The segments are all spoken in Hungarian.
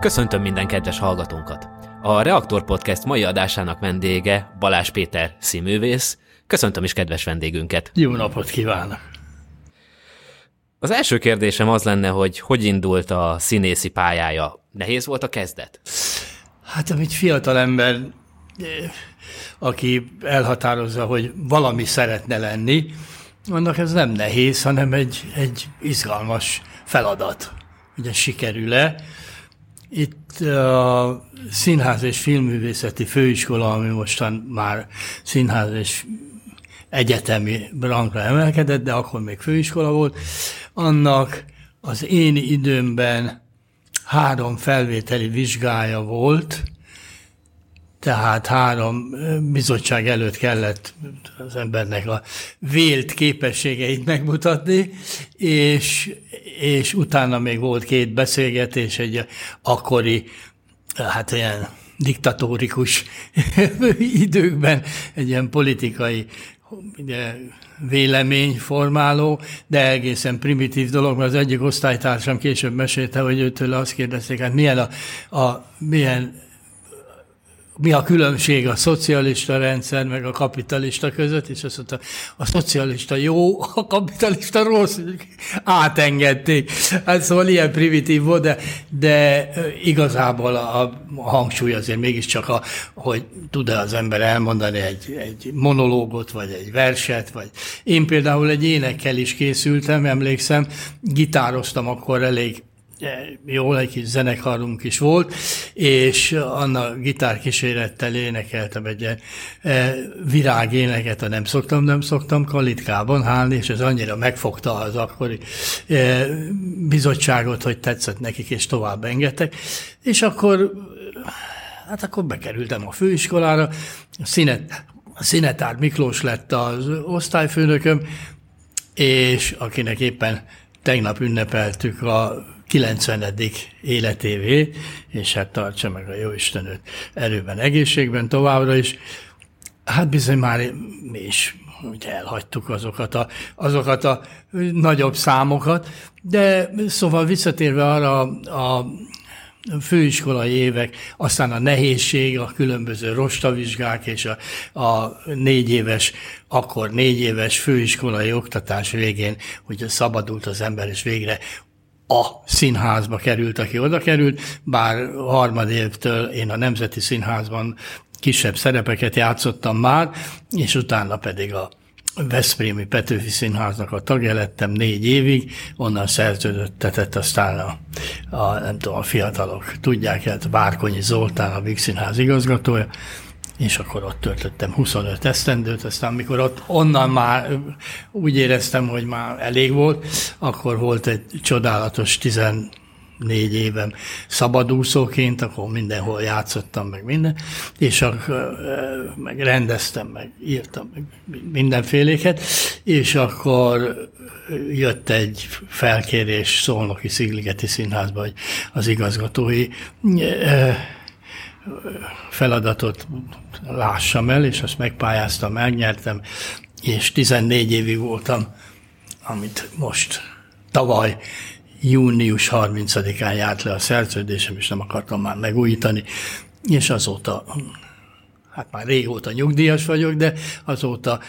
Köszöntöm minden kedves hallgatónkat! A Reaktor Podcast mai adásának vendége Balázs Péter színművész. Köszöntöm is kedves vendégünket! Jó napot kívánok! Az első kérdésem az lenne, hogy hogy indult a színészi pályája? Nehéz volt a kezdet? Hát, amit fiatal ember, eh, aki elhatározza, hogy valami szeretne lenni, annak ez nem nehéz, hanem egy, egy izgalmas feladat, hogy sikerül-e. Itt a Színház és Filmművészeti Főiskola, ami mostan már színház és egyetemi rangra emelkedett, de akkor még főiskola volt, annak az én időmben három felvételi vizsgája volt, tehát három bizottság előtt kellett az embernek a vélt képességeit megmutatni, és, és utána még volt két beszélgetés egy akkori, hát ilyen diktatórikus időkben egy ilyen politikai ugye, véleményformáló, de egészen primitív dolog, mert az egyik osztálytársam később mesélte, hogy őtől azt kérdezték, hát milyen, a, a, milyen mi a különbség a szocialista rendszer meg a kapitalista között, és azt mondta, a szocialista jó, a kapitalista rossz, átengedték. Hát szóval ilyen primitív volt, de, de igazából a, a hangsúly azért mégiscsak, a, hogy tud-e az ember elmondani egy, egy monológot, vagy egy verset, vagy én például egy énekkel is készültem, emlékszem, gitároztam akkor elég jól egy kis zenekarunk is volt, és annak gitárkísérettel énekeltem egy e, virágéneket, a nem szoktam, nem szoktam, kalitkában hálni, és ez annyira megfogta az akkori e, bizottságot, hogy tetszett nekik, és tovább engedtek. És akkor, hát akkor bekerültem a főiskolára, a, színet, a Színetár Miklós lett az osztályfőnököm, és akinek éppen tegnap ünnepeltük a 90. életévé, és hát tartsa meg a jó Istenőt erőben, egészségben továbbra is. Hát bizony már mi is ugye elhagytuk azokat a, azokat a nagyobb számokat, de szóval visszatérve arra a főiskolai évek, aztán a nehézség, a különböző rostavizsgák és a, a négy éves, akkor négy éves főiskolai oktatás végén, hogy szabadult az ember, és végre a színházba került, aki oda került, bár harmad évtől én a Nemzeti Színházban kisebb szerepeket játszottam már, és utána pedig a Veszprémi Petőfi Színháznak a tagja lettem négy évig, onnan szerződöttetett aztán a, a, nem tudom, a fiatalok tudják, hát Várkonyi Zoltán, a Víg Színház igazgatója, és akkor ott töltöttem 25 esztendőt, aztán amikor ott onnan már úgy éreztem, hogy már elég volt, akkor volt egy csodálatos 14 évem szabadúszóként, akkor mindenhol játszottam, meg minden, és akkor meg rendeztem, meg írtam, meg mindenféléket, és akkor jött egy felkérés Szolnoki Szigligeti Színházba, hogy az igazgatói feladatot lássam el, és azt megpályáztam, megnyertem, és 14 évig voltam, amit most tavaly június 30-án járt le a szerződésem, és nem akartam már megújítani, és azóta, hát már régóta nyugdíjas vagyok, de azóta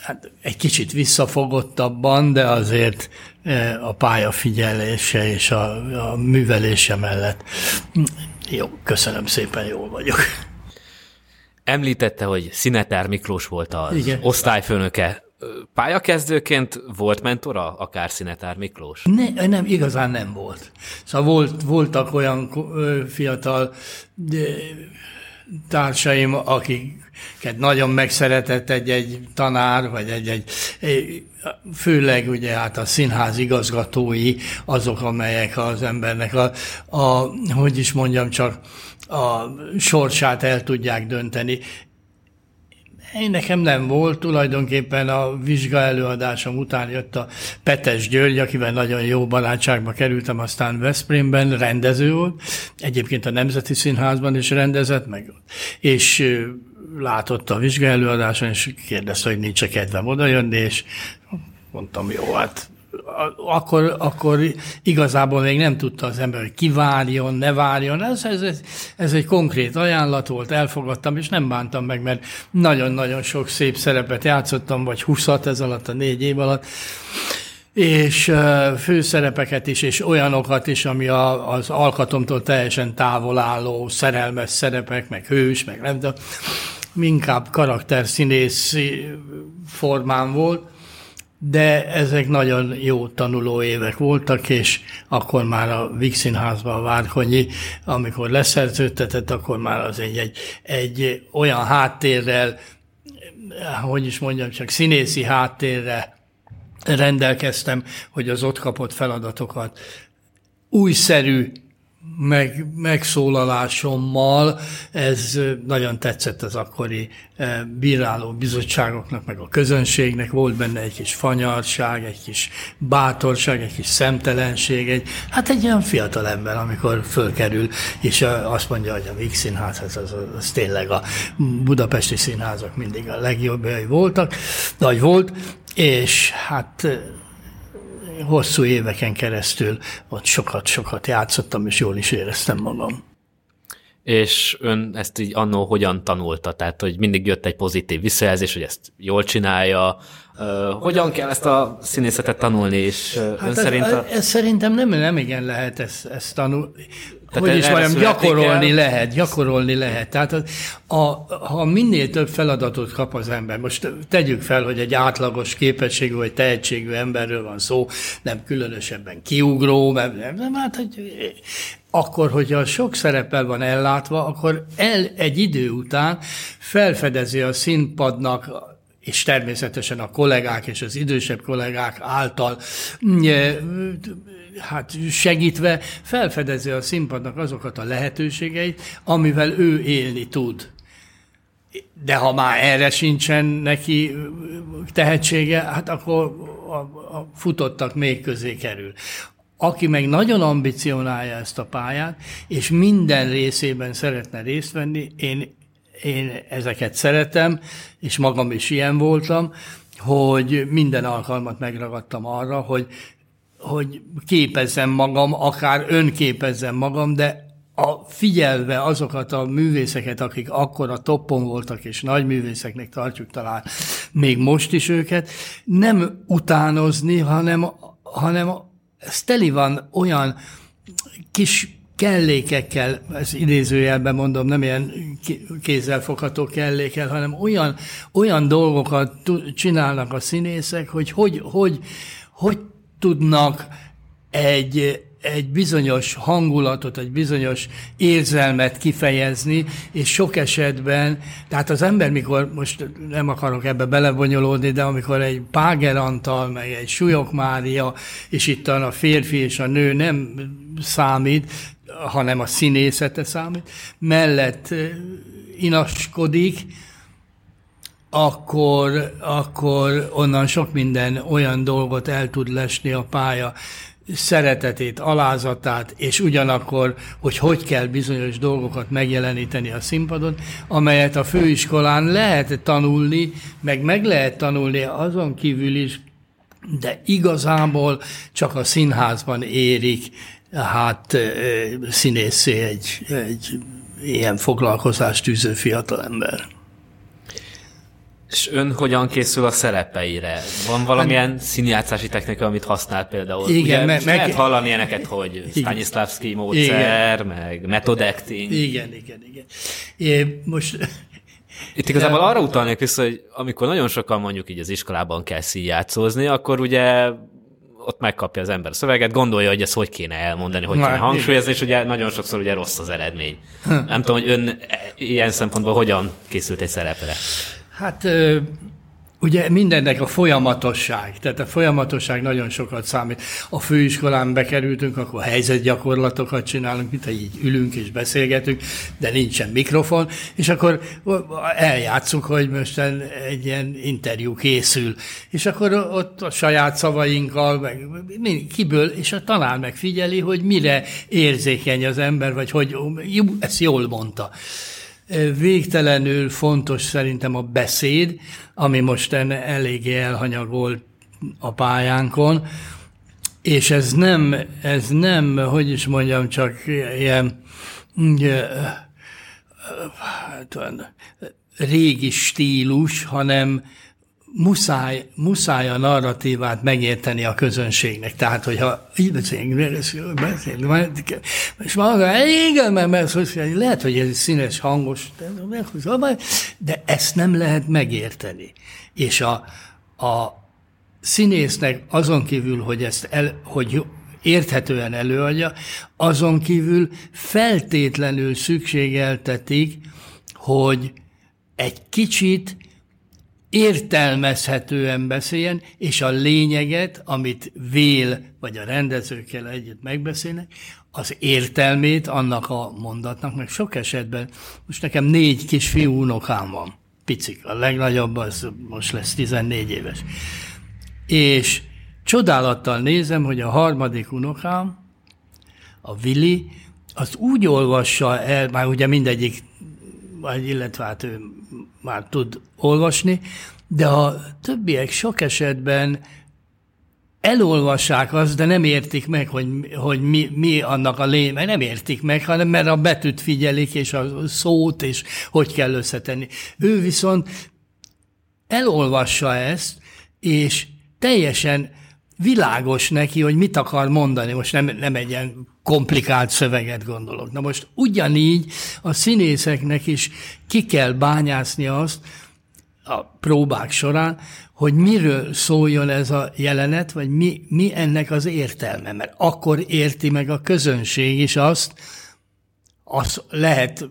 hát egy kicsit visszafogottabban, de azért eh, a pályafigyelése és a, a művelése mellett jó, köszönöm szépen, jól vagyok. Említette, hogy Szinetár Miklós volt az Igen. osztályfőnöke. Pályakezdőként volt mentora, akár Szinetár Miklós? Ne, nem, igazán nem volt. Szóval volt, voltak olyan fiatal társaim, akiket nagyon megszeretett egy-egy tanár, vagy egy-egy, főleg ugye hát a színház igazgatói, azok, amelyek az embernek a, a hogy is mondjam csak, a sorsát el tudják dönteni. Én nekem nem volt, tulajdonképpen a vizsga előadásom után jött a Petes György, akivel nagyon jó barátságba kerültem, aztán Veszprémben rendező volt, egyébként a Nemzeti Színházban is rendezett, meg, és látott a vizsga előadáson, és kérdezte, hogy nincs-e kedvem odajönni, és mondtam, jó, hát akkor, akkor igazából még nem tudta az ember, hogy ki várjon, ne várjon. Ez, ez, ez egy konkrét ajánlat volt, elfogadtam, és nem bántam meg, mert nagyon-nagyon sok szép szerepet játszottam, vagy húszat ez alatt a négy év alatt. És főszerepeket is, és olyanokat is, ami a, az alkatomtól teljesen távol álló szerelmes szerepek, meg hős, meg nem tudom, inkább karakterszínész formán volt, de ezek nagyon jó tanuló évek voltak, és akkor már a Víg Színházban a Várkonyi, amikor leszerződtetett, akkor már az egy, egy, egy olyan háttérrel, hogy is mondjam, csak színészi háttérre rendelkeztem, hogy az ott kapott feladatokat újszerű meg, megszólalásommal, ez nagyon tetszett az akkori bíráló bizottságoknak, meg a közönségnek, volt benne egy kis fanyarság, egy kis bátorság, egy kis szemtelenség, egy, hát egy olyan fiatal ember, amikor fölkerül, és azt mondja, hogy a Víg Színház, az, az, az tényleg a budapesti színházak mindig a legjobbjai voltak, vagy volt, és hát hosszú éveken keresztül ott sokat-sokat játszottam, és jól is éreztem magam. És ön ezt így annó hogyan tanulta? Tehát, hogy mindig jött egy pozitív visszajelzés, hogy ezt jól csinálja. Hogyan kell ezt a színészetet tanulni, és hát ön ez, szerint... A... Ez szerintem nem, nem igen lehet ezt, ezt tanulni. Tehát hogy is mondjam, gyakorolni el? lehet, gyakorolni lehet. Tehát a, a, ha minél több feladatot kap az ember, most tegyük fel, hogy egy átlagos képességű vagy tehetségű emberről van szó, nem különösebben kiugró, nem, nem, nem hát hogy akkor, hogyha sok szerepel van ellátva, akkor el egy idő után felfedezi a színpadnak és természetesen a kollégák és az idősebb kollégák által hát segítve felfedezi a színpadnak azokat a lehetőségeit, amivel ő élni tud. De ha már erre sincsen neki tehetsége, hát akkor a, a futottak még közé kerül. Aki meg nagyon ambicionálja ezt a pályát, és minden részében szeretne részt venni, én, én ezeket szeretem, és magam is ilyen voltam, hogy minden alkalmat megragadtam arra, hogy hogy képezzem magam, akár önképezzem magam, de a figyelve azokat a művészeket, akik akkor a toppon voltak, és nagy művészeknek tartjuk talán még most is őket, nem utánozni, hanem, hanem ez teli van olyan kis kellékekkel, ez idézőjelben mondom, nem ilyen kézzelfogható kellékkel, hanem olyan, olyan dolgokat csinálnak a színészek, hogy hogy, hogy, hogy tudnak egy, egy bizonyos hangulatot, egy bizonyos érzelmet kifejezni, és sok esetben, tehát az ember, mikor, most nem akarok ebbe belebonyolódni, de amikor egy Páger Antal, meg egy Súlyok Mária, és itt a férfi és a nő nem számít, hanem a színészete számít, mellett inaskodik, akkor, akkor onnan sok minden olyan dolgot el tud lesni a pálya szeretetét, alázatát, és ugyanakkor, hogy hogy kell bizonyos dolgokat megjeleníteni a színpadon, amelyet a főiskolán lehet tanulni, meg meg lehet tanulni azon kívül is, de igazából csak a színházban érik hát színészé egy, egy ilyen foglalkozást tűző fiatalember. És ön hogyan készül a szerepeire? Van valamilyen hát, színjátszási technika, amit használ például? Igen, Ugye, me, meg, lehet hallani ilyeneket, hogy Stanislavski módszer, igen. meg method acting. Igen, igen, igen. É, most itt igazából arra utalnék vissza, hogy amikor nagyon sokan mondjuk így az iskolában kell színjátszózni, akkor ugye ott megkapja az ember a szöveget, gondolja, hogy ezt hogy kéne elmondani, hogy kéne hangsúlyozni, és ugye nagyon sokszor ugye rossz az eredmény. Nem tudom, hogy ön ilyen szempontból hogyan készült egy szerepre. Hát Ugye mindennek a folyamatosság, tehát a folyamatosság nagyon sokat számít. A főiskolán bekerültünk, akkor helyzetgyakorlatokat csinálunk, mint így ülünk és beszélgetünk, de nincsen mikrofon, és akkor eljátszunk, hogy most egy ilyen interjú készül. És akkor ott a saját szavainkkal, meg kiből, és a tanár megfigyeli, hogy mire érzékeny az ember, vagy hogy ezt jól mondta végtelenül fontos szerintem a beszéd, ami most eléggé elhanyagolt a pályánkon, és ez nem, ez nem, hogy is mondjam, csak ilyen, hát, régi stílus, hanem muszáj, muszáj a narratívát megérteni a közönségnek. Tehát, hogyha így beszélünk, beszélünk, és maga, igen, mert, mert lehet, hogy ez színes, hangos, de ezt nem lehet megérteni. És a, a színésznek azon kívül, hogy ezt el, hogy érthetően előadja, azon kívül feltétlenül szükségeltetik, hogy egy kicsit értelmezhetően beszéljen, és a lényeget, amit vél, vagy a rendezőkkel együtt megbeszélnek, az értelmét annak a mondatnak, meg sok esetben, most nekem négy kis fiú unokám van, picik, a legnagyobb az most lesz 14 éves. És csodálattal nézem, hogy a harmadik unokám, a Vili, az úgy olvassa el, már ugye mindegyik, vagy illetve hát ő már tud olvasni, de a többiek sok esetben elolvassák azt, de nem értik meg, hogy, hogy mi, mi annak a lény, mert nem értik meg, hanem mert a betűt figyelik, és a szót, és hogy kell összetenni. Ő viszont elolvassa ezt, és teljesen világos neki, hogy mit akar mondani. Most nem, nem egy ilyen komplikált szöveget gondolok. Na most ugyanígy a színészeknek is ki kell bányászni azt a próbák során, hogy miről szóljon ez a jelenet, vagy mi, mi ennek az értelme. Mert akkor érti meg a közönség is azt, azt lehet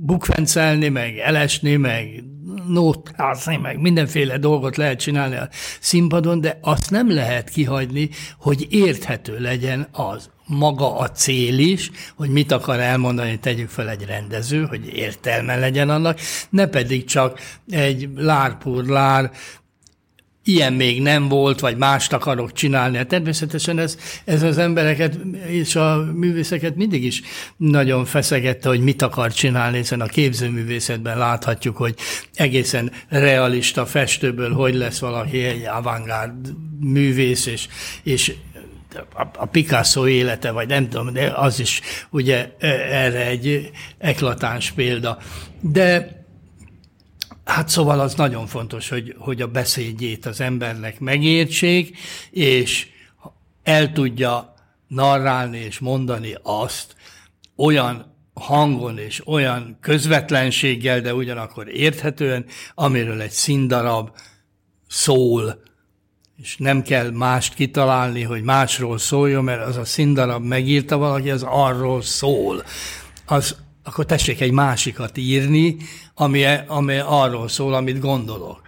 bukfencelni, meg elesni, meg nótázni, meg mindenféle dolgot lehet csinálni a színpadon, de azt nem lehet kihagyni, hogy érthető legyen az. Maga a cél is, hogy mit akar elmondani, tegyük fel egy rendező, hogy értelme legyen annak, ne pedig csak egy lárpurlár ilyen még nem volt, vagy mást akarok csinálni. Hát természetesen ez, ez az embereket és a művészeket mindig is nagyon feszegette, hogy mit akar csinálni, hiszen a képzőművészetben láthatjuk, hogy egészen realista festőből hogy lesz valaki egy avantgárd művész, és, és a Picasso élete, vagy nem tudom, de az is ugye erre egy eklatáns példa. De Hát szóval az nagyon fontos, hogy, hogy a beszédjét az embernek megértsék, és el tudja narrálni és mondani azt olyan hangon és olyan közvetlenséggel, de ugyanakkor érthetően, amiről egy színdarab szól, és nem kell mást kitalálni, hogy másról szóljon, mert az a színdarab megírta valaki, az arról szól. Az akkor tessék egy másikat írni, ami, ami arról szól, amit gondolok.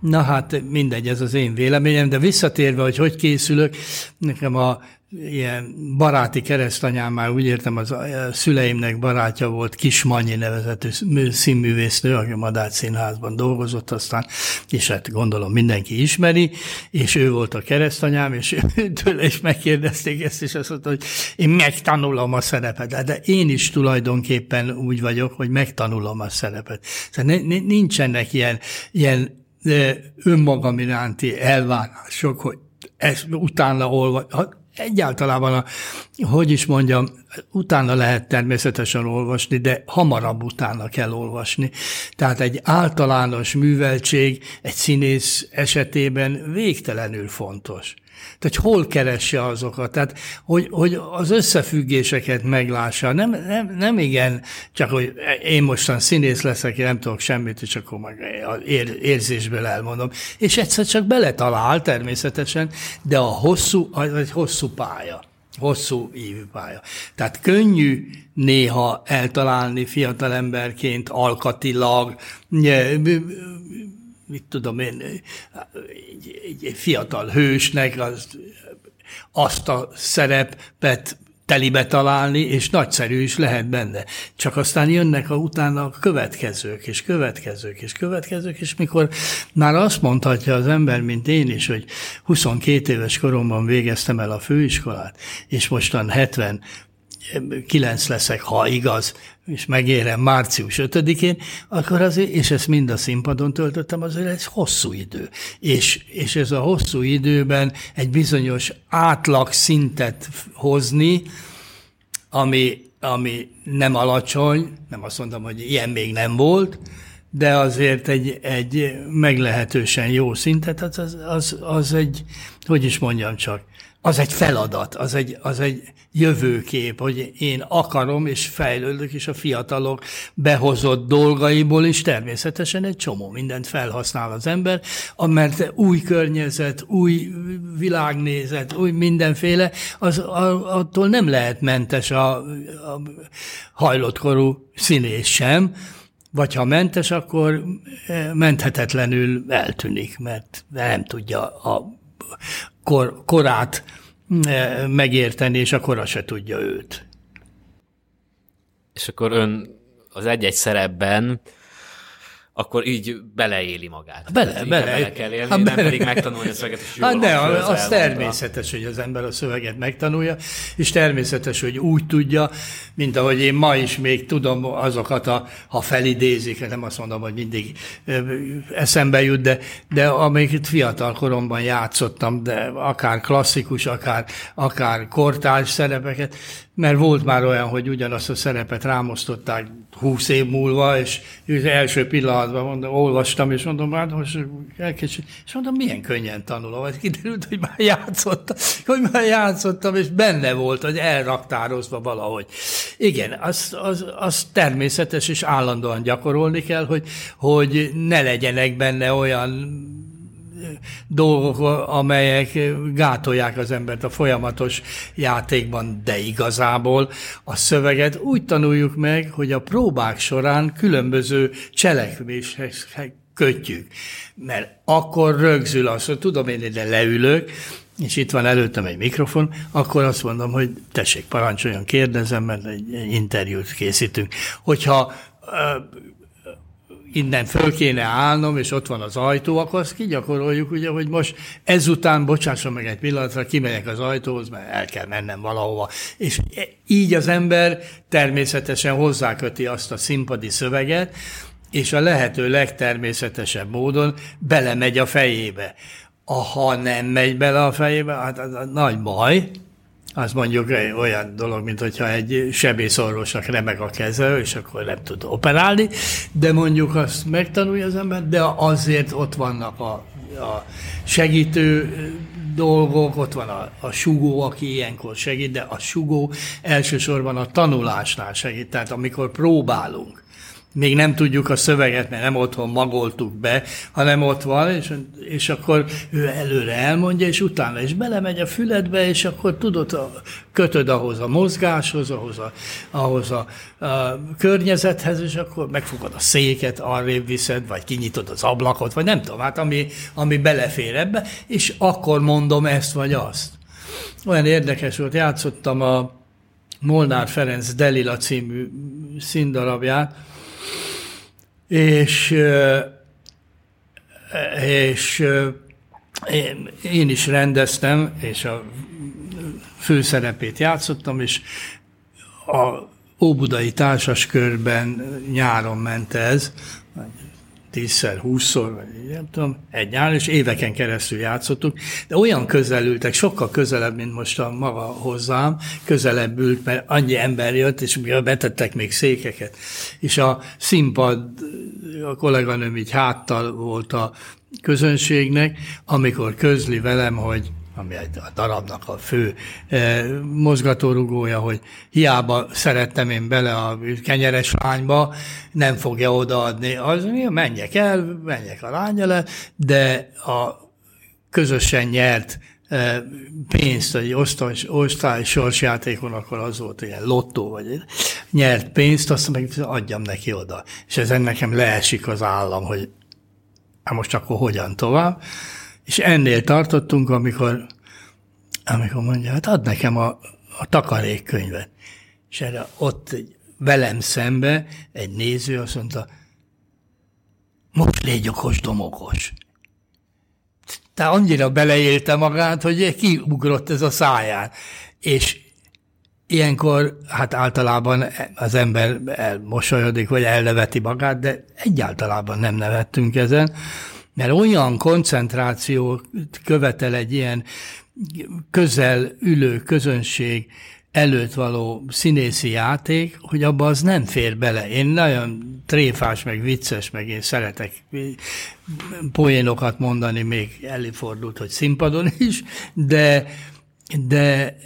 Na hát mindegy, ez az én véleményem, de visszatérve, hogy hogy készülök, nekem a ilyen baráti keresztanyám már úgy értem, az a szüleimnek barátja volt, Kismanyi nevezetű színművésznő, aki a Madách Színházban dolgozott aztán, és hát gondolom mindenki ismeri, és ő volt a keresztanyám, és tőle is megkérdezték ezt, és azt mondta, hogy én megtanulom a szerepet, de én is tulajdonképpen úgy vagyok, hogy megtanulom a szerepet. Tehát nincsenek ilyen, ilyen önmagam iránti elvárások, hogy ezt utána olva, egyáltalában, a, hogy is mondjam, utána lehet természetesen olvasni, de hamarabb utána kell olvasni. Tehát egy általános műveltség egy színész esetében végtelenül fontos. Tehát hol keresse azokat, tehát hogy, hogy az összefüggéseket meglássa. Nem, nem, nem igen, csak hogy én mostan színész leszek, nem tudok semmit, és akkor meg ér, érzésből elmondom. És egyszer csak beletalál természetesen, de a hosszú, az egy hosszú pálya hosszú ívű pálya. Tehát könnyű néha eltalálni fiatalemberként, alkatilag, mit tudom én, egy, egy fiatal hősnek az, azt a szerepet telibe találni, és nagyszerű is lehet benne. Csak aztán jönnek a utána a következők, és következők, és következők, és mikor már azt mondhatja az ember, mint én is, hogy 22 éves koromban végeztem el a főiskolát, és mostan 70 kilenc leszek, ha igaz, és megérem március 5-én, akkor azért, és ezt mind a színpadon töltöttem, azért ez hosszú idő. És, és ez a hosszú időben egy bizonyos átlag szintet hozni, ami, ami nem alacsony, nem azt mondom, hogy ilyen még nem volt, de azért egy, egy meglehetősen jó szintet, az, az, az, az egy, hogy is mondjam csak, az egy feladat, az egy, az egy jövőkép, hogy én akarom és fejlődök, és a fiatalok behozott dolgaiból is természetesen egy csomó mindent felhasznál az ember, mert új környezet, új világnézet, új mindenféle, az, attól nem lehet mentes a, a hajlottkorú színés sem, vagy ha mentes, akkor eh, menthetetlenül eltűnik, mert nem tudja a kor, korát eh, megérteni, és a kora se tudja őt. És akkor ön az egy-egy szerepben akkor így beleéli magát. Bele, Tehát bele. bele kell élni, hát nem bele. pedig megtanulni a szöveget, és Hát de az, az természetes, hogy az ember a szöveget megtanulja, és természetes, hogy úgy tudja, mint ahogy én ma is még tudom azokat, a, ha felidézik, nem azt mondom, hogy mindig eszembe jut, de, de amiket fiatal koromban játszottam, de akár klasszikus, akár, akár kortárs szerepeket, mert volt már olyan, hogy ugyanazt a szerepet rámosztották húsz év múlva, és az első pillanatban mondom, olvastam, és mondom, hát most elkéső, és mondom, milyen könnyen tanulom, vagy kiderült, hogy már játszottam, hogy már játszottam, és benne volt, hogy elraktározva valahogy. Igen, az, az, az természetes, és állandóan gyakorolni kell, hogy, hogy ne legyenek benne olyan dolgok, amelyek gátolják az embert a folyamatos játékban, de igazából a szöveget úgy tanuljuk meg, hogy a próbák során különböző cselekvéshez kötjük. Mert akkor rögzül az, hogy tudom én ide leülök, és itt van előttem egy mikrofon, akkor azt mondom, hogy tessék, parancsoljon, kérdezem, mert egy interjút készítünk. Hogyha innen föl kéne állnom, és ott van az ajtó, akkor azt kigyakoroljuk, ugye, hogy most ezután, bocsásson meg egy pillanatra, kimegyek az ajtóhoz, mert el kell mennem valahova. És így az ember természetesen hozzáköti azt a színpadi szöveget, és a lehető legtermészetesebb módon belemegy a fejébe. Ha nem megy bele a fejébe, hát az a nagy baj, az mondjuk olyan dolog, mint hogyha egy sebészorvosnak remek a keze, és akkor nem tud operálni, de mondjuk azt megtanulja az ember, de azért ott vannak a, a segítő dolgok, ott van a, a sugó, aki ilyenkor segít, de a sugó elsősorban a tanulásnál segít, tehát amikor próbálunk, még nem tudjuk a szöveget, mert nem otthon magoltuk be, hanem ott van, és, és akkor ő előre elmondja, és utána is belemegy a füledbe, és akkor tudod, a, kötöd ahhoz a mozgáshoz, ahhoz a, ahhoz a, a környezethez, és akkor megfogod a széket, arrébb viszed, vagy kinyitod az ablakot, vagy nem tudom, hát ami, ami belefér ebbe, és akkor mondom ezt vagy azt. Olyan érdekes volt, játszottam a Molnár Ferenc Delila című színdarabját, és, és én is rendeztem, és a főszerepét játszottam, és a Óbudai társaskörben nyáron ment ez, tízszer, húszszor, vagy nem tudom, egy nyár, és éveken keresztül játszottuk, de olyan közel ültek, sokkal közelebb, mint most a maga hozzám, közelebb ült, mert annyi ember jött, és betettek még székeket. És a színpad, a kolléganőm így háttal volt a közönségnek, amikor közli velem, hogy ami egy a darabnak a fő e, mozgatórugója, hogy hiába szerettem én bele a kenyeres lányba, nem fogja odaadni. Az, menjek el, menjek a lány le, de a közösen nyert e, pénzt, egy osztály, osztály sorsjátékon, akkor az volt ilyen lottó, vagy nyert pénzt, azt meg adjam neki oda. És ezen nekem leesik az állam, hogy hát most akkor hogyan tovább. És ennél tartottunk, amikor, amikor mondja, hát add nekem a, a takarékkönyvet. És erre ott velem szembe egy néző azt mondta, most légy okos, domokos. Tehát annyira beleélte magát, hogy kiugrott ez a száján. És Ilyenkor hát általában az ember elmosolyodik, vagy elneveti magát, de egyáltalában nem nevettünk ezen, mert olyan koncentráció követel egy ilyen közel ülő közönség előtt való színészi játék, hogy abba az nem fér bele. Én nagyon tréfás, meg vicces, meg én szeretek poénokat mondani, még előfordult, hogy színpadon is, de, de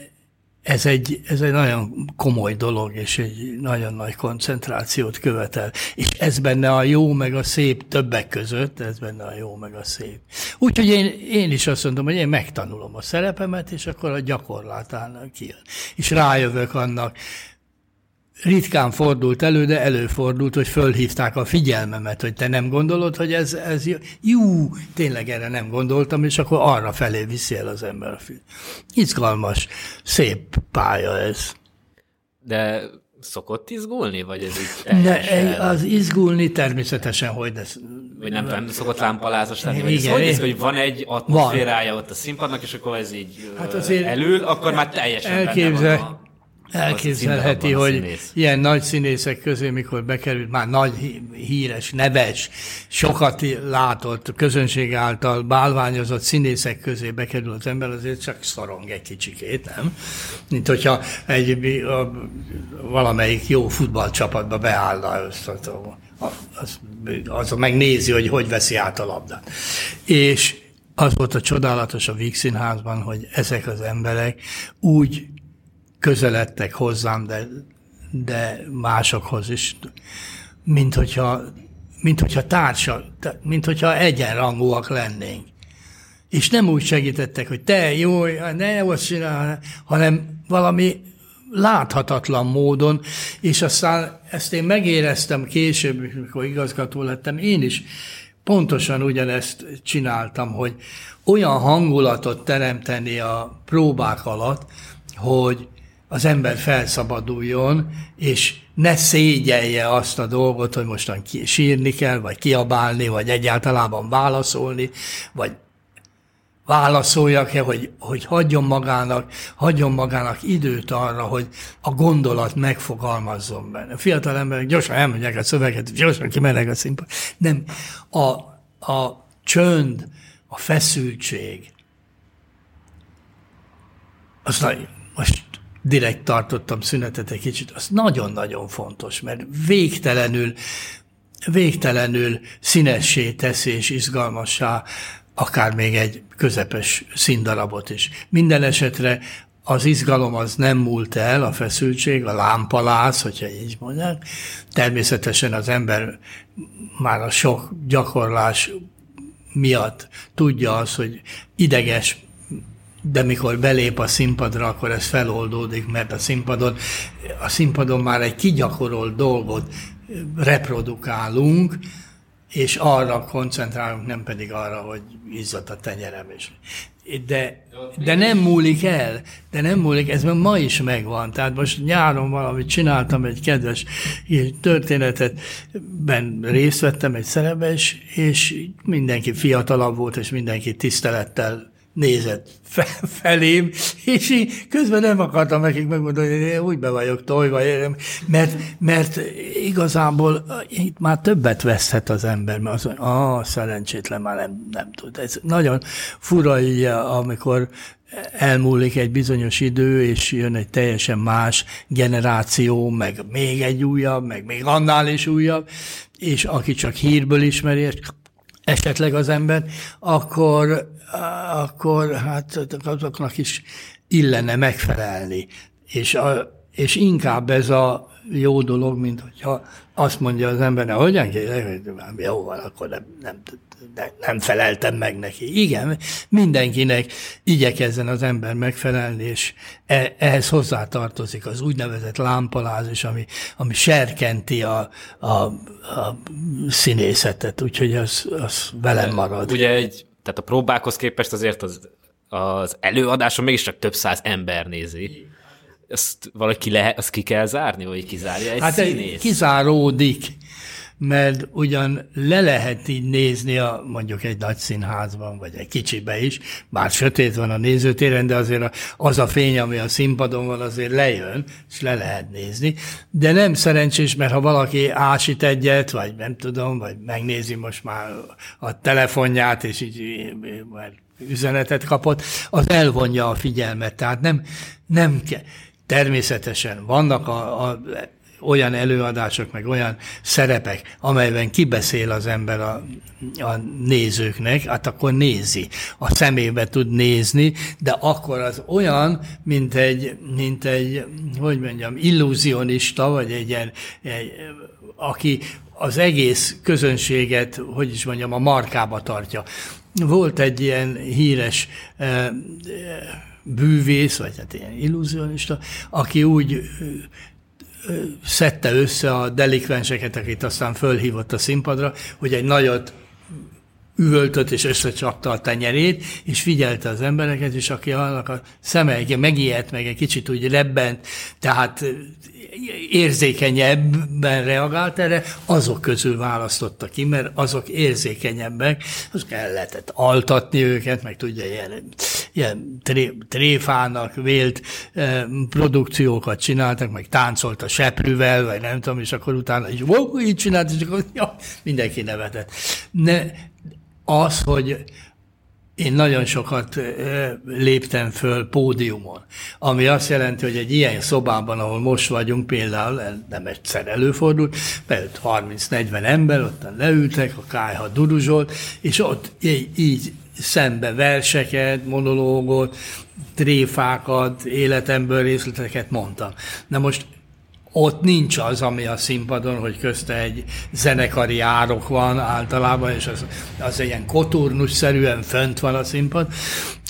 ez egy, ez egy nagyon komoly dolog, és egy nagyon nagy koncentrációt követel. És ez benne a jó, meg a szép többek között, ez benne a jó, meg a szép. Úgyhogy én, én is azt mondom, hogy én megtanulom a szerepemet, és akkor a gyakorlatán kijön. És rájövök annak, ritkán fordult elő, de előfordult, hogy fölhívták a figyelmemet, hogy te nem gondolod, hogy ez, ez jó. Jú, tényleg erre nem gondoltam, és akkor arra felé viszi el az ember a film. Izgalmas, szép pálya ez. De szokott izgulni, vagy ez így ne, Az izgulni természetesen, hogy ez... Vagy nem tudom, szokott lámpalázas lenni, vagy Igen, ez hogy, hogy van egy atmoszférája van. ott a színpadnak, és akkor ez így hát azért elül, akkor már teljesen elképzel, benne van a Elképzelheti, hogy ilyen nagy színészek közé, mikor bekerült, már nagy, híres, neves, sokat látott, közönség által bálványozott színészek közé bekerül az ember, azért csak szorong egy kicsikét, nem? Mint hogyha egy, a, valamelyik jó futballcsapatba beállna, az, az, az megnézi, hogy hogy veszi át a labdát. És az volt a csodálatos a Víg Színházban, hogy ezek az emberek úgy közeledtek hozzám, de, de másokhoz is, mint hogyha, mint hogyha társa, mint hogyha egyenrangúak lennénk. És nem úgy segítettek, hogy te jó, ne azt csinál, hanem valami láthatatlan módon, és aztán ezt én megéreztem később, mikor igazgató lettem, én is pontosan ugyanezt csináltam, hogy olyan hangulatot teremteni a próbák alatt, hogy az ember felszabaduljon, és ne szégyelje azt a dolgot, hogy mostan sírni kell, vagy kiabálni, vagy egyáltalában válaszolni, vagy válaszoljak-e, hogy, hogy hagyjon magának, hagyjon magának időt arra, hogy a gondolat megfogalmazzon benne. A fiatal emberek gyorsan elmondják a szöveget, gyorsan kimennek a színpad. Nem. A, a csönd, a feszültség, az nagyon, most direkt tartottam szünetet egy kicsit, az nagyon-nagyon fontos, mert végtelenül, végtelenül színessé teszi és izgalmassá akár még egy közepes színdarabot is. Minden esetre az izgalom az nem múlt el, a feszültség, a lámpaláz, hogyha így mondják. Természetesen az ember már a sok gyakorlás miatt tudja az, hogy ideges de mikor belép a színpadra, akkor ez feloldódik, mert a színpadon, a színpadon már egy kigyakorolt dolgot reprodukálunk, és arra koncentrálunk, nem pedig arra, hogy izzadt a tenyerem. És, de, de nem múlik el, de nem múlik, ez ma is megvan. Tehát most nyáron valamit csináltam, egy kedves történetet, ben részt vettem egy szerepbe, és, és mindenki fiatalabb volt, és mindenki tisztelettel nézett felém, és én közben nem akartam nekik megmondani, hogy én úgy be vagyok tojva, mert, mert igazából itt már többet veszhet az ember, mert az, ah, szerencsétlen már nem, nem tud. Ez nagyon fura, ugye, amikor elmúlik egy bizonyos idő, és jön egy teljesen más generáció, meg még egy újabb, meg még annál is újabb, és aki csak hírből ismeri, esetleg az ember, akkor akkor hát azoknak is illene megfelelni. És, a, és inkább ez a jó dolog, mint hogyha azt mondja az ember, hogy hogyan kell, jó van, akkor nem, nem, nem feleltem meg neki. Igen, mindenkinek igyekezzen az ember megfelelni, és e, ehhez hozzátartozik az úgynevezett lámpalázis, ami, ami serkenti a, a, a színészetet, úgyhogy az, az velem marad. Ugye egy tehát a próbákhoz képest azért az, az előadáson mégiscsak több száz ember nézi. Ezt valahogy ki lehet, azt ki kell zárni, vagy kizárja egy hát színész? kizáródik. mert ugyan le lehet így nézni a, mondjuk egy nagy színházban, vagy egy kicsibe is, bár sötét van a nézőtéren, de azért az a fény, ami a színpadon van, azért lejön, és le lehet nézni. De nem szerencsés, mert ha valaki ásít egyet, vagy nem tudom, vagy megnézi most már a telefonját, és így már üzenetet kapott, az elvonja a figyelmet. Tehát nem, nem kell. Természetesen vannak a, a olyan előadások, meg olyan szerepek, amelyben kibeszél az ember a, a nézőknek, hát akkor nézi. A szemébe tud nézni, de akkor az olyan, mint egy, mint egy hogy mondjam, illúzionista, vagy egy ilyen, egy, aki az egész közönséget, hogy is mondjam, a markába tartja. Volt egy ilyen híres eh, bűvész, vagy hát ilyen illúzionista, aki úgy szedte össze a delikvenseket, akit aztán fölhívott a színpadra, hogy egy nagyot üvöltött és összecsapta a tenyerét, és figyelte az embereket, és aki annak a szeme megijedt, meg egy kicsit úgy rebbent, tehát érzékenyebben reagált erre, azok közül választotta ki, mert azok érzékenyebbek, az kell lehetett altatni őket, meg tudja, ilyen, ilyen tré, tréfának vélt eh, produkciókat csináltak, meg táncolt a seprűvel, vagy nem tudom, és akkor utána is így csinált, és akkor ja, mindenki nevetett. Ne, az, hogy én nagyon sokat léptem föl pódiumon, ami azt jelenti, hogy egy ilyen szobában, ahol most vagyunk, például nem egyszer előfordult, beült 30-40 ember, ottan leültek, a kájha duruzsolt, és ott így, így szembe verseket, monológot, tréfákat, életemből részleteket mondtam. Na most ott nincs az, ami a színpadon, hogy közte egy zenekari árok van általában, és az, az ilyen koturnusszerűen fönt van a színpad,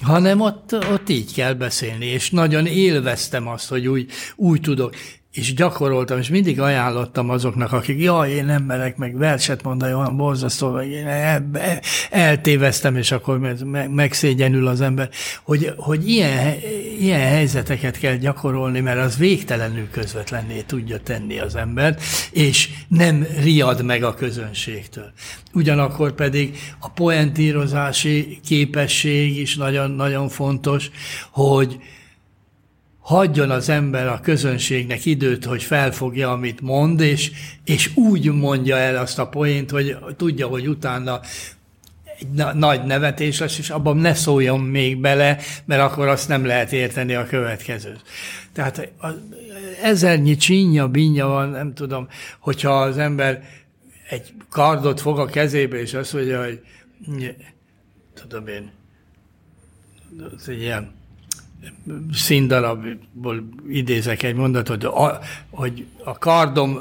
hanem ott, ott így kell beszélni, és nagyon élveztem azt, hogy úgy, úgy tudok és gyakoroltam, és mindig ajánlottam azoknak, akik, jaj, én nem merek meg verset mondani, olyan borzasztó, vagy én eltéveztem, és akkor megszégyenül az ember, hogy, hogy ilyen, ilyen helyzeteket kell gyakorolni, mert az végtelenül közvetlenné tudja tenni az embert, és nem riad meg a közönségtől. Ugyanakkor pedig a poentírozási képesség is nagyon, nagyon fontos, hogy, hagyjon az ember a közönségnek időt, hogy felfogja, amit mond, és, és úgy mondja el azt a poént, hogy tudja, hogy utána egy na- nagy nevetés lesz, és abban ne szóljon még bele, mert akkor azt nem lehet érteni a következőt. Tehát ezernyi csínya, binja van, nem tudom, hogyha az ember egy kardot fog a kezébe, és azt mondja, hogy tudom én, az egy ilyen színdarabból idézek egy mondatot, hogy a, hogy a kardom,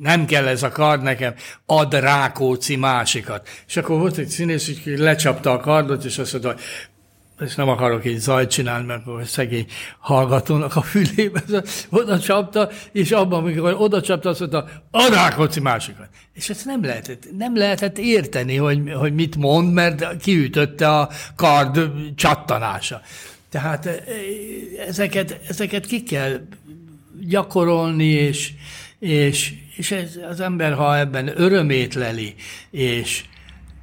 nem kell ez a kard nekem, ad Rákóczi másikat. És akkor volt egy színész, hogy lecsapta a kardot, és azt mondta, ezt nem akarok így zajt csinálni, mert a szegény hallgatónak a fülébe oda csapta, és abban, amikor oda csapta, azt mondta, a Rákóczi másikat. És ezt nem lehetett, nem lehetett érteni, hogy, hogy mit mond, mert kiütötte a kard csattanása. Tehát e, ezeket, ezeket ki kell gyakorolni, és, és, és ez, az ember, ha ebben örömét leli, és,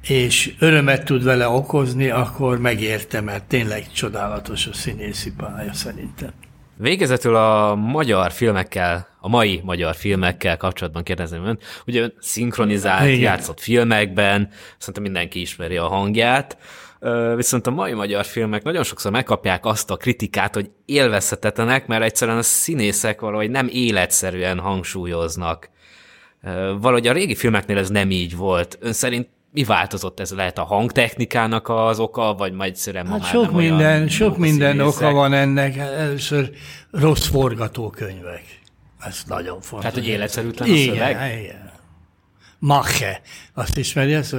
és örömet tud vele okozni, akkor megérte, mert tényleg csodálatos a színészi pálya szerintem. Végezetül a magyar filmekkel, a mai magyar filmekkel kapcsolatban kérdezem ön, ugye szinkronizált, Igen. játszott filmekben, szerintem mindenki ismeri a hangját, viszont a mai magyar filmek nagyon sokszor megkapják azt a kritikát, hogy élvezhetetlenek, mert egyszerűen a színészek valahogy nem életszerűen hangsúlyoznak. Valahogy a régi filmeknél ez nem így volt. Ön szerint mi változott ez? Lehet a hangtechnikának az oka, vagy majd egyszerűen ma hát már sok nem minden, sok minden oka van ennek. Először rossz forgatókönyvek. Ez nagyon fontos. Tehát, hogy életszerűtlen a szöveg? Igen, igen. Mache, azt ismeri, azt,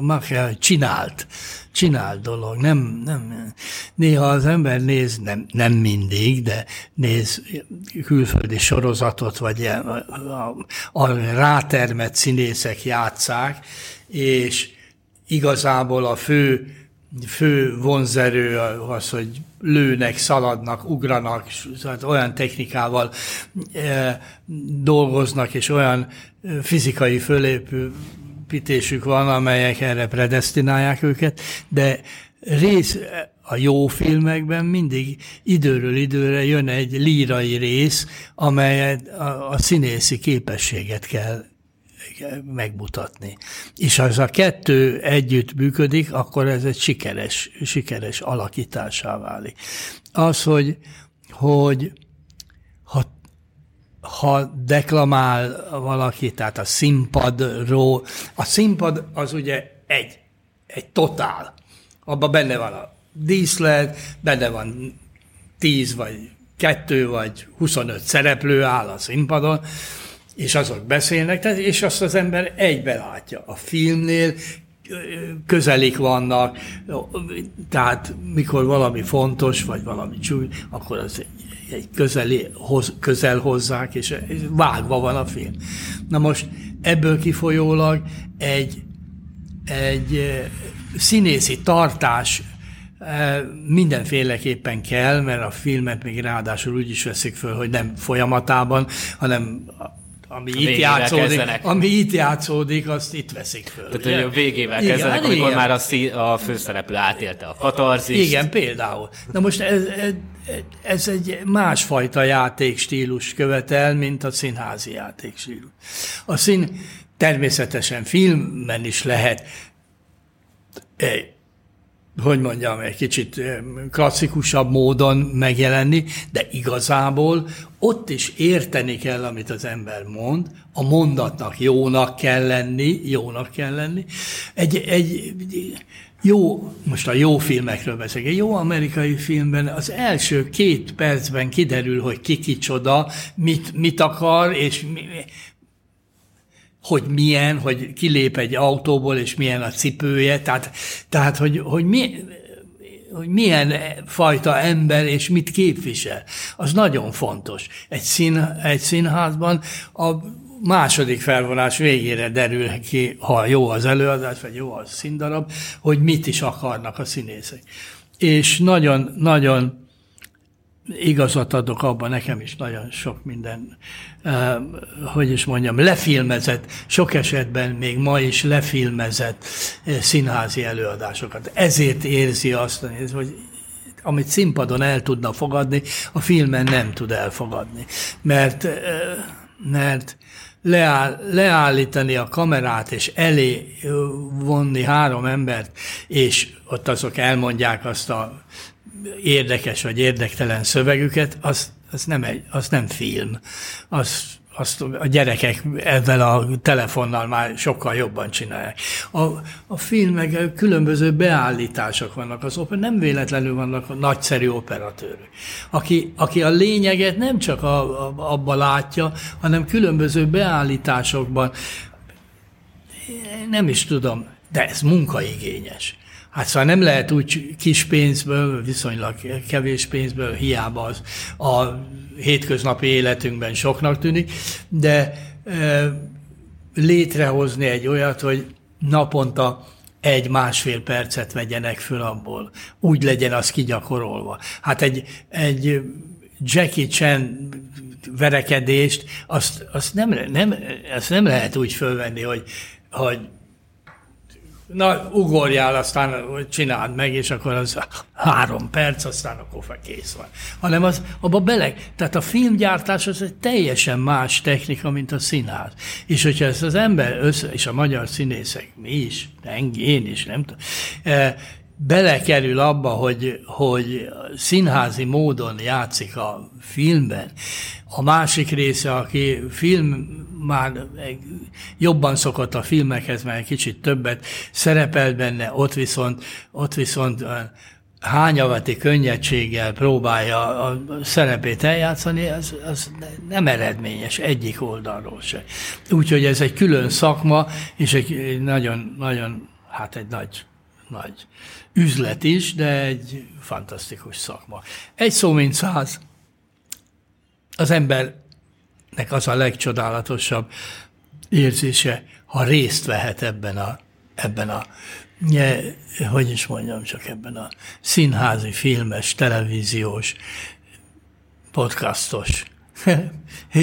Mache csinált, csinált dolog, nem, nem, néha az ember néz, nem, nem mindig, de néz külföldi sorozatot, vagy a rátermett színészek játszák, és igazából a fő fő vonzerő az, hogy lőnek, szaladnak, ugranak, szóval olyan technikával e, dolgoznak, és olyan fizikai fölépítésük van, amelyek erre predestinálják őket, de rész a jó filmekben mindig időről időre jön egy lírai rész, amelyet a, a színészi képességet kell megmutatni. És ha ez a kettő együtt működik, akkor ez egy sikeres, sikeres alakításá válik. Az, hogy, hogy ha, ha deklamál valaki, tehát a színpadról, a színpad az ugye egy, egy totál. Abban benne van a díszlet, benne van 10 vagy kettő vagy 25 szereplő áll a színpadon, és azok beszélnek, és azt az ember egybe látja. A filmnél közelik vannak, tehát mikor valami fontos, vagy valami csúly, akkor az egy közeli, hoz, közel hozzák, és vágva van a film. Na most ebből kifolyólag egy, egy színészi tartás mindenféleképpen kell, mert a filmet még ráadásul úgy is veszik föl, hogy nem folyamatában, hanem ami itt, játszódik, ami itt játszódik, azt itt veszik föl. Tehát, ugye? hogy a végével igen, kezdenek, amikor igen. már a, szí, a főszereplő átélte a katarzist. Igen, például. Na most ez, ez, ez egy másfajta játékstílus követel, mint a színházi játékstílus. A szín természetesen filmben is lehet hogy mondjam, egy kicsit klasszikusabb módon megjelenni, de igazából ott is érteni kell, amit az ember mond, a mondatnak jónak kell lenni, jónak kell lenni. Egy, egy jó, most a jó filmekről beszélek, egy jó amerikai filmben az első két percben kiderül, hogy ki kicsoda, mit, mit akar, és mi, hogy milyen, hogy kilép egy autóból, és milyen a cipője, tehát, tehát hogy, hogy, mi, hogy milyen fajta ember, és mit képvisel. Az nagyon fontos. Egy, szín, egy színházban a második felvonás végére derül ki, ha jó az előadás, vagy jó az színdarab, hogy mit is akarnak a színészek. És nagyon, nagyon igazat adok abban, nekem is nagyon sok minden, uh, hogy is mondjam, lefilmezett, sok esetben még ma is lefilmezett uh, színházi előadásokat. Ezért érzi azt, hogy amit színpadon el tudna fogadni, a filmen nem tud elfogadni. Mert, uh, mert leáll, leállítani a kamerát, és elé vonni három embert, és ott azok elmondják azt a érdekes vagy érdektelen szövegüket, az, az, nem, egy, az nem film. Az, azt a gyerekek ezzel a telefonnal már sokkal jobban csinálják. A, a filmek különböző beállítások vannak, az opera, nem véletlenül vannak a nagyszerű operatőrök, aki, aki a lényeget nem csak a, a, abba látja, hanem különböző beállításokban, nem is tudom, de ez munkaigényes. Hát szóval nem lehet úgy kis pénzből, viszonylag kevés pénzből, hiába az a hétköznapi életünkben soknak tűnik, de létrehozni egy olyat, hogy naponta egy-másfél percet vegyenek föl abból. Úgy legyen az kigyakorolva. Hát egy, egy Jackie Chan verekedést, azt, azt, nem, nem, azt nem lehet úgy fölvenni, hogy, hogy na, ugorjál, aztán csináld meg, és akkor az három perc, aztán akkor kész van. Hanem az, abba bele, tehát a filmgyártás az egy teljesen más technika, mint a színház. És hogyha ezt az ember össze, és a magyar színészek, mi is, én is, nem tudom, eh, belekerül abba, hogy, hogy színházi módon játszik a filmben. A másik része, aki film már jobban szokott a filmekhez, mert kicsit többet szerepel benne, ott viszont, ott viszont hányavati könnyedséggel próbálja a szerepét eljátszani, az, az nem eredményes egyik oldalról se. Úgyhogy ez egy külön szakma, és egy nagyon, nagyon, hát egy nagy, nagy üzlet is, de egy fantasztikus szakma. Egy szó, mint száz. Az embernek az a legcsodálatosabb érzése, ha részt vehet ebben a, ebben a hogy is mondjam, csak ebben a színházi, filmes, televíziós, podcastos,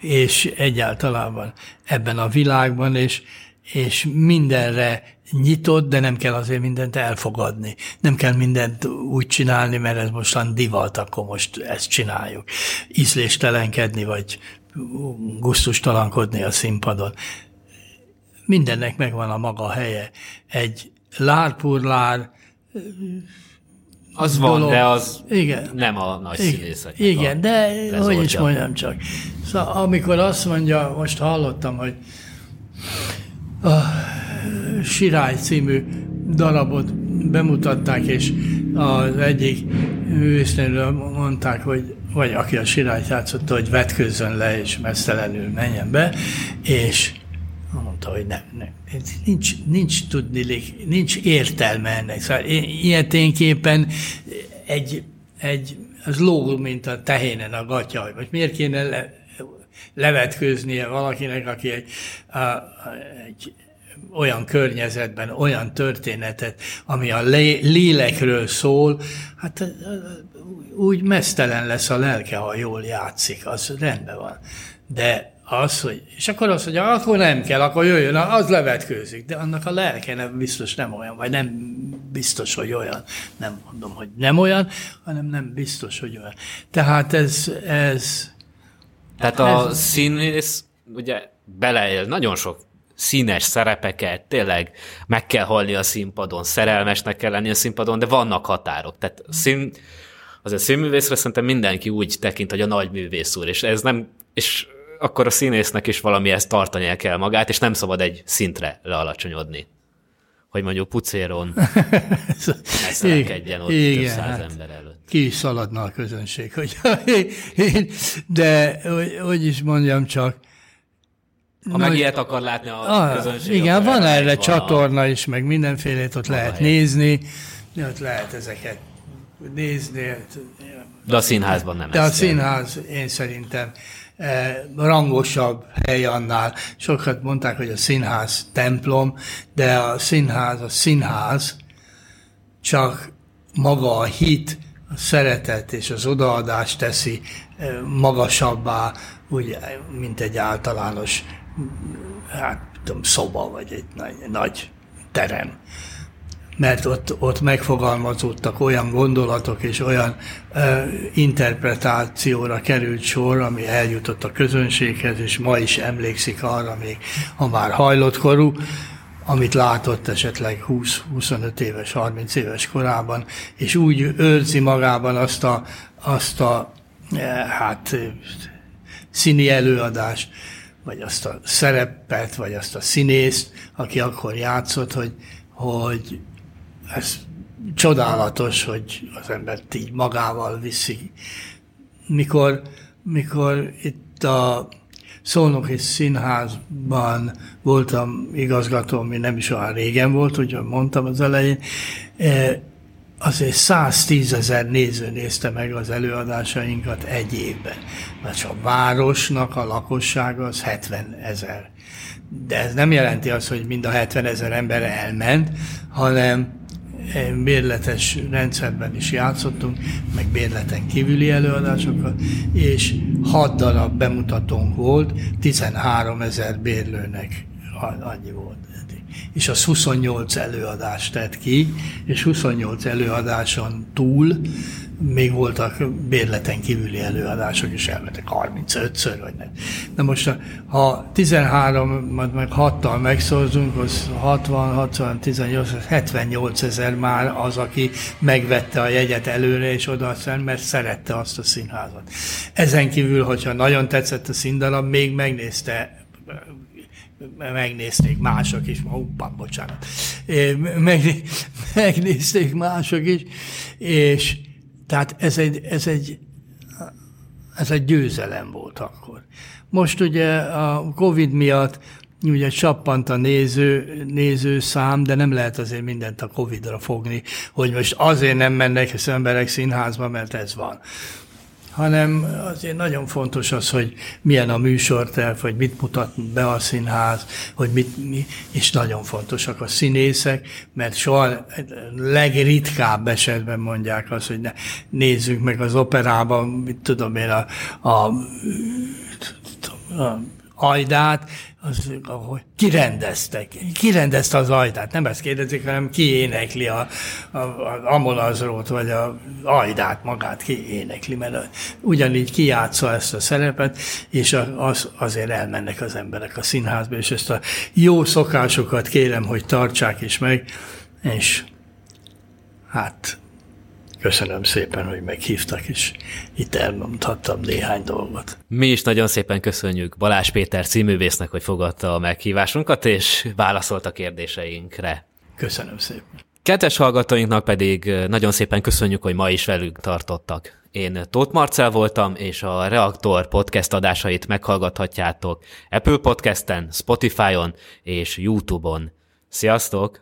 és egyáltalában ebben a világban, és, és mindenre nyitott, de nem kell azért mindent elfogadni. Nem kell mindent úgy csinálni, mert ez mostan divat, akkor most ezt csináljuk. Ízléstelenkedni, vagy gusztustalankodni a színpadon. Mindennek megvan a maga helye. Egy lárpurlár az dolog. van, de az igen. nem a nagy színészek. Igen, de hogy is mondjam csak. Szóval amikor azt mondja, most hallottam, hogy a Sirály című darabot bemutatták, és az egyik művésznőről mondták, hogy vagy aki a sirályt játszotta, hogy vetkőzzön le, és mesztelenül menjen be, és mondta, hogy nem, nem. Nincs, nincs tudni, nincs értelme ennek. Szóval ilyeténképpen egy, egy, az lóg, mint a tehénen a gatya, hogy most miért kéne le, levetkőznie valakinek, aki egy, a, egy olyan környezetben, olyan történetet, ami a lélekről szól, hát úgy mesztelen lesz a lelke, ha jól játszik, az rendben van. De az, hogy, és akkor az, hogy akkor nem kell, akkor jöjjön, az levetkőzik, de annak a lelke nem biztos nem olyan, vagy nem biztos, hogy olyan. Nem mondom, hogy nem olyan, hanem nem biztos, hogy olyan. Tehát ez... ez Tehát a ez, színész ugye beleél nagyon sok színes szerepeket, tényleg meg kell halni a színpadon, szerelmesnek kell lenni a színpadon, de vannak határok. Tehát szín, azért színművészre szerintem mindenki úgy tekint, hogy a nagy művész úr, és ez nem, és akkor a színésznek is valamihez tartania kell magát, és nem szabad egy szintre lealacsonyodni. Hogy mondjuk pucéron ne szerekedjen ott igen, több száz hát, ember előtt. Ki is szaladna a közönség, hogy de hogy, hogy is mondjam csak, ha meg ilyet akar látni a ah, közönség. Igen, van erre van csatorna a... is, meg mindenfélét ott lehet nézni, ott lehet ezeket nézni. Hát, de a színházban nem. De a színház, én szerintem Eh, rangosabb hely annál. Sokat mondták, hogy a színház templom, de a színház a színház, csak maga a hit, a szeretet és az odaadás teszi eh, magasabbá, úgy, mint egy általános hát, tudom, szoba, vagy egy nagy, nagy terem mert ott, ott megfogalmazódtak olyan gondolatok és olyan ö, interpretációra került sor, ami eljutott a közönséghez, és ma is emlékszik arra, még ha már hajlott korú, amit látott esetleg 20-25 éves, 30 éves korában, és úgy őrzi magában azt a, azt a hát színi előadást, vagy azt a szerepet, vagy azt a színészt, aki akkor játszott, hogy, hogy ez csodálatos, hogy az embert így magával viszi. Mikor, mikor itt a Szolnoki Színházban voltam igazgató, ami nem is olyan régen volt, ugye mondtam az elején, e, azért 110 ezer néző nézte meg az előadásainkat egy évben. Mert a városnak a lakossága az 70 ezer. De ez nem jelenti azt, hogy mind a 70 ezer ember elment, hanem bérletes rendszerben is játszottunk, meg bérleten kívüli előadásokat, és hat darab bemutatónk volt, 13 ezer bérlőnek annyi volt. És az 28 előadást tett ki, és 28 előadáson túl még voltak bérleten kívüli előadások is elmentek 35-ször, vagy nem. Na most, ha 13 meg 6-tal megszorzunk, az 60, 60, 18, 78 ezer már az, aki megvette a jegyet előre és oda mert szerette azt a színházat. Ezen kívül, hogyha nagyon tetszett a színdarab, még megnézte megnézték mások is, hoppá, bocsánat, meg, megnézték mások is, és tehát ez egy, ez egy, ez egy győzelem volt akkor. Most ugye a Covid miatt ugye csappant a néző, néző szám, de nem lehet azért mindent a Covid-ra fogni, hogy most azért nem mennek az emberek színházba, mert ez van. Hanem azért nagyon fontos az, hogy milyen a műsorterv, hogy mit mutat be a színház, hogy mit, mi, és nagyon fontosak a színészek, mert soha legritkább esetben mondják azt, hogy ne, nézzünk meg az operában, mit tudom én, a, a, a ajdát, az, ahogy kirendeztek, kirendezte az ajdát, nem ezt kérdezik, hanem ki énekli a, a, a Amolazrót, vagy a ajdát magát ki énekli, mert ugyanígy kijátsza ezt a szerepet, és az, azért elmennek az emberek a színházba, és ezt a jó szokásokat kérem, hogy tartsák is meg, és hát Köszönöm szépen, hogy meghívtak, és itt elmondhattam néhány dolgot. Mi is nagyon szépen köszönjük Balázs Péter színművésznek, hogy fogadta a meghívásunkat, és válaszolt a kérdéseinkre. Köszönöm szépen. Kedves hallgatóinknak pedig nagyon szépen köszönjük, hogy ma is velünk tartottak. Én Tóth Marcel voltam, és a Reaktor podcast adásait meghallgathatjátok Apple Podcasten, Spotify-on és YouTube-on. Sziasztok!